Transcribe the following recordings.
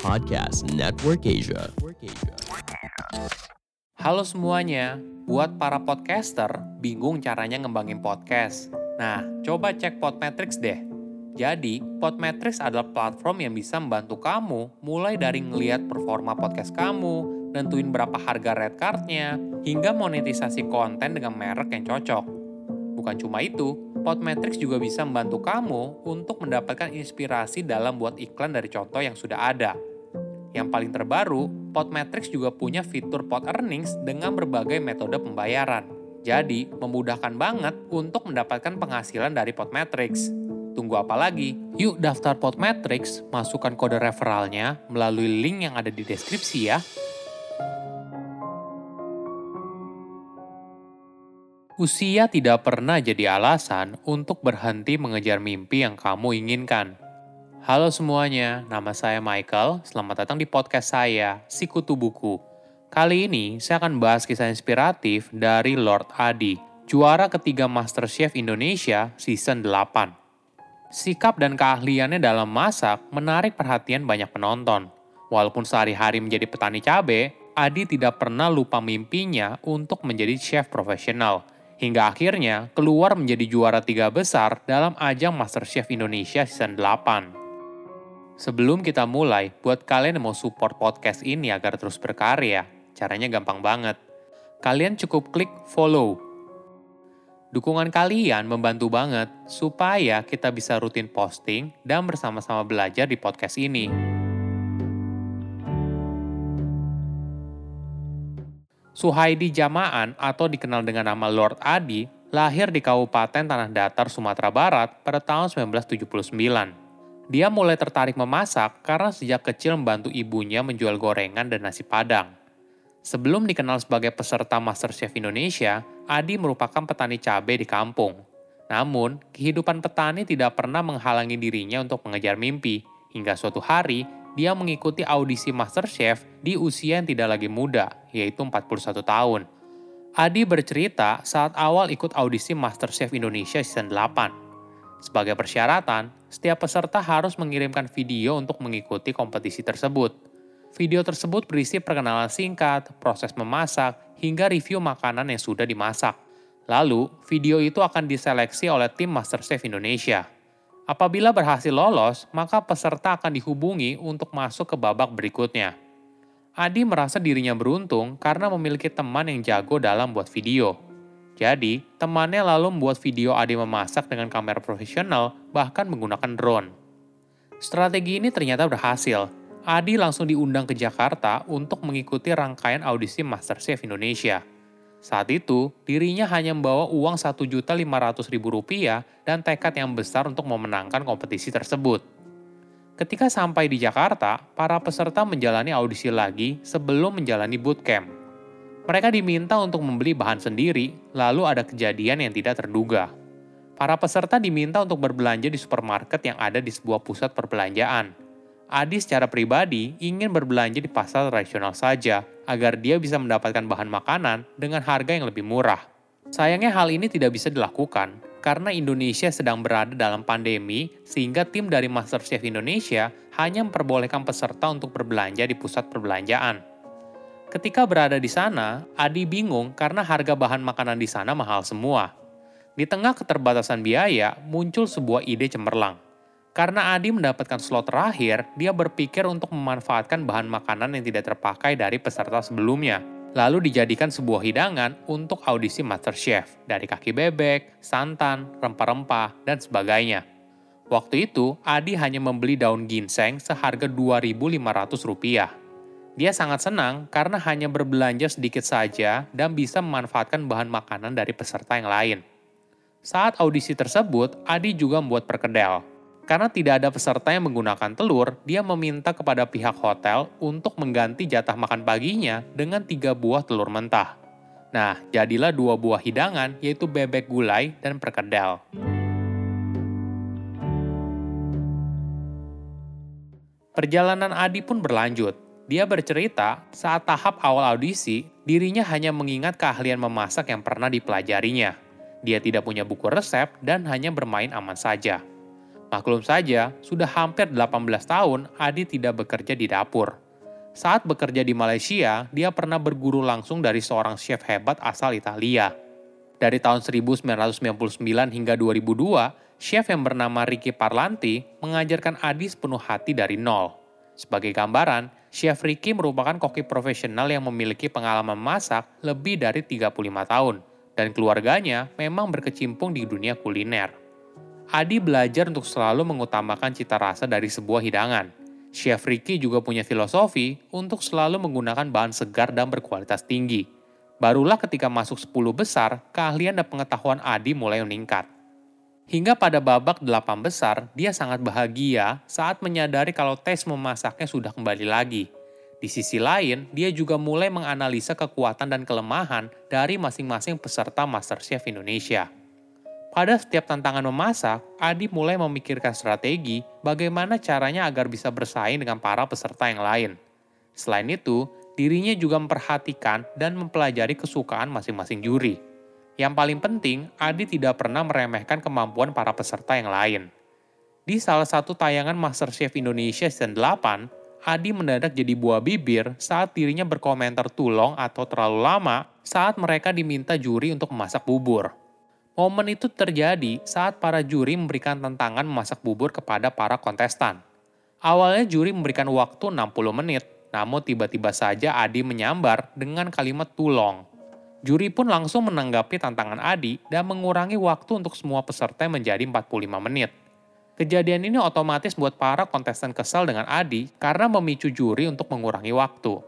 Podcast Network Asia. Halo semuanya, buat para podcaster bingung caranya ngembangin podcast. Nah, coba cek Podmetrics deh. Jadi, Podmetrics adalah platform yang bisa membantu kamu mulai dari ngeliat performa podcast kamu, nentuin berapa harga red cardnya, hingga monetisasi konten dengan merek yang cocok. Bukan cuma itu, Podmetrics juga bisa membantu kamu untuk mendapatkan inspirasi dalam buat iklan dari contoh yang sudah ada. Yang paling terbaru, Podmetrics juga punya fitur Pod Earnings dengan berbagai metode pembayaran. Jadi, memudahkan banget untuk mendapatkan penghasilan dari Podmetrics. Tunggu apa lagi? Yuk daftar Podmetrics, masukkan kode referralnya melalui link yang ada di deskripsi ya. Usia tidak pernah jadi alasan untuk berhenti mengejar mimpi yang kamu inginkan. Halo semuanya, nama saya Michael. Selamat datang di podcast saya, Sikutu Buku. Kali ini saya akan bahas kisah inspiratif dari Lord Adi, juara ketiga MasterChef Indonesia season 8. Sikap dan keahliannya dalam masak menarik perhatian banyak penonton. Walaupun sehari-hari menjadi petani cabai, Adi tidak pernah lupa mimpinya untuk menjadi chef profesional – hingga akhirnya keluar menjadi juara tiga besar dalam ajang MasterChef Indonesia season 8. Sebelum kita mulai, buat kalian yang mau support podcast ini agar terus berkarya, caranya gampang banget. Kalian cukup klik follow. Dukungan kalian membantu banget supaya kita bisa rutin posting dan bersama-sama belajar di podcast ini. Suhaidi Jamaan atau dikenal dengan nama Lord Adi lahir di Kabupaten Tanah Datar, Sumatera Barat pada tahun 1979. Dia mulai tertarik memasak karena sejak kecil membantu ibunya menjual gorengan dan nasi padang. Sebelum dikenal sebagai peserta MasterChef Indonesia, Adi merupakan petani cabai di kampung. Namun, kehidupan petani tidak pernah menghalangi dirinya untuk mengejar mimpi, hingga suatu hari dia mengikuti audisi MasterChef di usia yang tidak lagi muda, yaitu 41 tahun. Adi bercerita saat awal ikut audisi MasterChef Indonesia season 8. Sebagai persyaratan, setiap peserta harus mengirimkan video untuk mengikuti kompetisi tersebut. Video tersebut berisi perkenalan singkat, proses memasak, hingga review makanan yang sudah dimasak. Lalu, video itu akan diseleksi oleh tim MasterChef Indonesia. Apabila berhasil lolos, maka peserta akan dihubungi untuk masuk ke babak berikutnya. Adi merasa dirinya beruntung karena memiliki teman yang jago dalam buat video. Jadi, temannya lalu membuat video Adi memasak dengan kamera profesional, bahkan menggunakan drone. Strategi ini ternyata berhasil. Adi langsung diundang ke Jakarta untuk mengikuti rangkaian audisi MasterChef Indonesia. Saat itu, dirinya hanya membawa uang Rp1.500.000 dan tekad yang besar untuk memenangkan kompetisi tersebut. Ketika sampai di Jakarta, para peserta menjalani audisi lagi sebelum menjalani bootcamp. Mereka diminta untuk membeli bahan sendiri, lalu ada kejadian yang tidak terduga. Para peserta diminta untuk berbelanja di supermarket yang ada di sebuah pusat perbelanjaan – Adi secara pribadi ingin berbelanja di pasar tradisional saja agar dia bisa mendapatkan bahan makanan dengan harga yang lebih murah. Sayangnya hal ini tidak bisa dilakukan karena Indonesia sedang berada dalam pandemi sehingga tim dari MasterChef Indonesia hanya memperbolehkan peserta untuk berbelanja di pusat perbelanjaan. Ketika berada di sana, Adi bingung karena harga bahan makanan di sana mahal semua. Di tengah keterbatasan biaya, muncul sebuah ide cemerlang karena Adi mendapatkan slot terakhir, dia berpikir untuk memanfaatkan bahan makanan yang tidak terpakai dari peserta sebelumnya, lalu dijadikan sebuah hidangan untuk audisi MasterChef dari kaki bebek, santan, rempah-rempah, dan sebagainya. Waktu itu, Adi hanya membeli daun ginseng seharga Rp2.500. Dia sangat senang karena hanya berbelanja sedikit saja dan bisa memanfaatkan bahan makanan dari peserta yang lain. Saat audisi tersebut, Adi juga membuat perkedel, karena tidak ada peserta yang menggunakan telur, dia meminta kepada pihak hotel untuk mengganti jatah makan paginya dengan tiga buah telur mentah. Nah, jadilah dua buah hidangan, yaitu bebek gulai dan perkedel. Perjalanan Adi pun berlanjut. Dia bercerita, saat tahap awal audisi, dirinya hanya mengingat keahlian memasak yang pernah dipelajarinya. Dia tidak punya buku resep dan hanya bermain aman saja. Maklum saja, sudah hampir 18 tahun Adi tidak bekerja di dapur. Saat bekerja di Malaysia, dia pernah berguru langsung dari seorang chef hebat asal Italia. Dari tahun 1999 hingga 2002, chef yang bernama Ricky Parlanti mengajarkan Adi sepenuh hati dari nol. Sebagai gambaran, Chef Ricky merupakan koki profesional yang memiliki pengalaman masak lebih dari 35 tahun, dan keluarganya memang berkecimpung di dunia kuliner. Adi belajar untuk selalu mengutamakan cita rasa dari sebuah hidangan. Chef Ricky juga punya filosofi untuk selalu menggunakan bahan segar dan berkualitas tinggi. Barulah ketika masuk 10 besar, keahlian dan pengetahuan Adi mulai meningkat. Hingga pada babak delapan besar, dia sangat bahagia saat menyadari kalau tes memasaknya sudah kembali lagi. Di sisi lain, dia juga mulai menganalisa kekuatan dan kelemahan dari masing-masing peserta MasterChef Indonesia. Pada setiap tantangan memasak, Adi mulai memikirkan strategi bagaimana caranya agar bisa bersaing dengan para peserta yang lain. Selain itu, dirinya juga memperhatikan dan mempelajari kesukaan masing-masing juri. Yang paling penting, Adi tidak pernah meremehkan kemampuan para peserta yang lain. Di salah satu tayangan MasterChef Indonesia season 8, Adi mendadak jadi buah bibir saat dirinya berkomentar tulong atau terlalu lama saat mereka diminta juri untuk memasak bubur. Momen itu terjadi saat para juri memberikan tantangan memasak bubur kepada para kontestan. Awalnya juri memberikan waktu 60 menit, namun tiba-tiba saja Adi menyambar dengan kalimat tulong. Juri pun langsung menanggapi tantangan Adi dan mengurangi waktu untuk semua peserta menjadi 45 menit. Kejadian ini otomatis buat para kontestan kesal dengan Adi karena memicu juri untuk mengurangi waktu.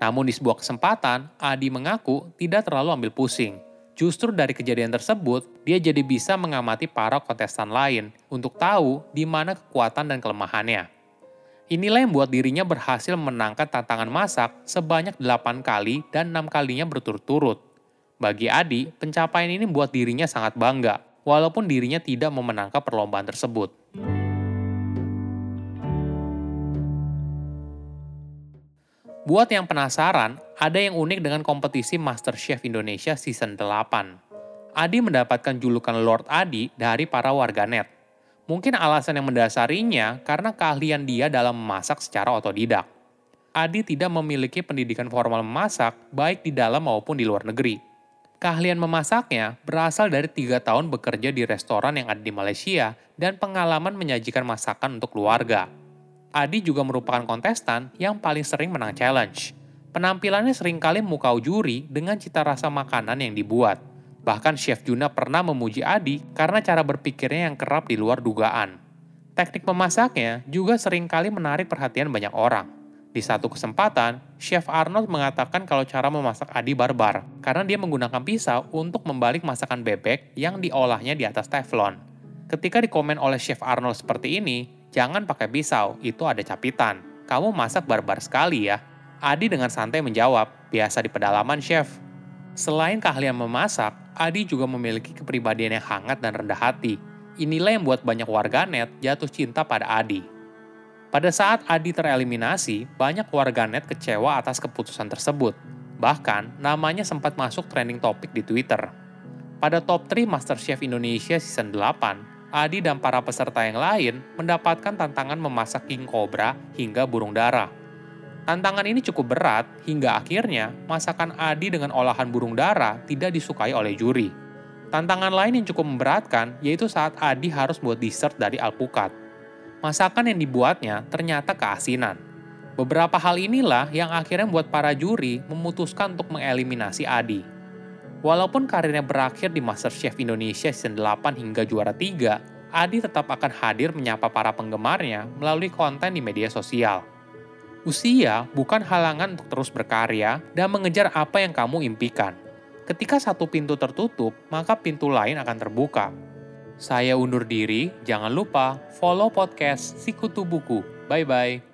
Namun di sebuah kesempatan, Adi mengaku tidak terlalu ambil pusing Justru dari kejadian tersebut, dia jadi bisa mengamati para kontestan lain untuk tahu di mana kekuatan dan kelemahannya. Inilah yang membuat dirinya berhasil menangkan tantangan masak sebanyak 8 kali dan 6 kalinya berturut-turut. Bagi Adi, pencapaian ini membuat dirinya sangat bangga, walaupun dirinya tidak memenangkan perlombaan tersebut. Buat yang penasaran, ada yang unik dengan kompetisi MasterChef Indonesia Season 8. Adi mendapatkan julukan Lord Adi dari para warganet. Mungkin alasan yang mendasarinya karena keahlian dia dalam memasak secara otodidak. Adi tidak memiliki pendidikan formal memasak baik di dalam maupun di luar negeri. Keahlian memasaknya berasal dari tiga tahun bekerja di restoran yang ada di Malaysia dan pengalaman menyajikan masakan untuk keluarga. Adi juga merupakan kontestan yang paling sering menang challenge. Penampilannya sering kali mukau juri dengan cita rasa makanan yang dibuat. Bahkan Chef Juna pernah memuji Adi karena cara berpikirnya yang kerap di luar dugaan. Teknik memasaknya juga sering kali menarik perhatian banyak orang. Di satu kesempatan, Chef Arnold mengatakan kalau cara memasak Adi barbar karena dia menggunakan pisau untuk membalik masakan bebek yang diolahnya di atas teflon. Ketika dikomen oleh Chef Arnold seperti ini, Jangan pakai pisau, itu ada capitan. Kamu masak barbar sekali ya. Adi dengan santai menjawab, biasa di pedalaman chef. Selain keahlian memasak, Adi juga memiliki kepribadian yang hangat dan rendah hati. Inilah yang membuat banyak warganet jatuh cinta pada Adi. Pada saat Adi tereliminasi, banyak warganet kecewa atas keputusan tersebut. Bahkan, namanya sempat masuk trending topik di Twitter. Pada top 3 MasterChef Indonesia Season 8, Adi dan para peserta yang lain mendapatkan tantangan memasak king cobra hingga burung dara. Tantangan ini cukup berat hingga akhirnya masakan Adi dengan olahan burung dara tidak disukai oleh juri. Tantangan lain yang cukup memberatkan yaitu saat Adi harus buat dessert dari alpukat. Masakan yang dibuatnya ternyata keasinan. Beberapa hal inilah yang akhirnya membuat para juri memutuskan untuk mengeliminasi Adi. Walaupun karirnya berakhir di MasterChef Indonesia season 8 hingga juara 3, Adi tetap akan hadir menyapa para penggemarnya melalui konten di media sosial. Usia bukan halangan untuk terus berkarya dan mengejar apa yang kamu impikan. Ketika satu pintu tertutup, maka pintu lain akan terbuka. Saya undur diri, jangan lupa follow podcast Sikutu Buku. Bye-bye.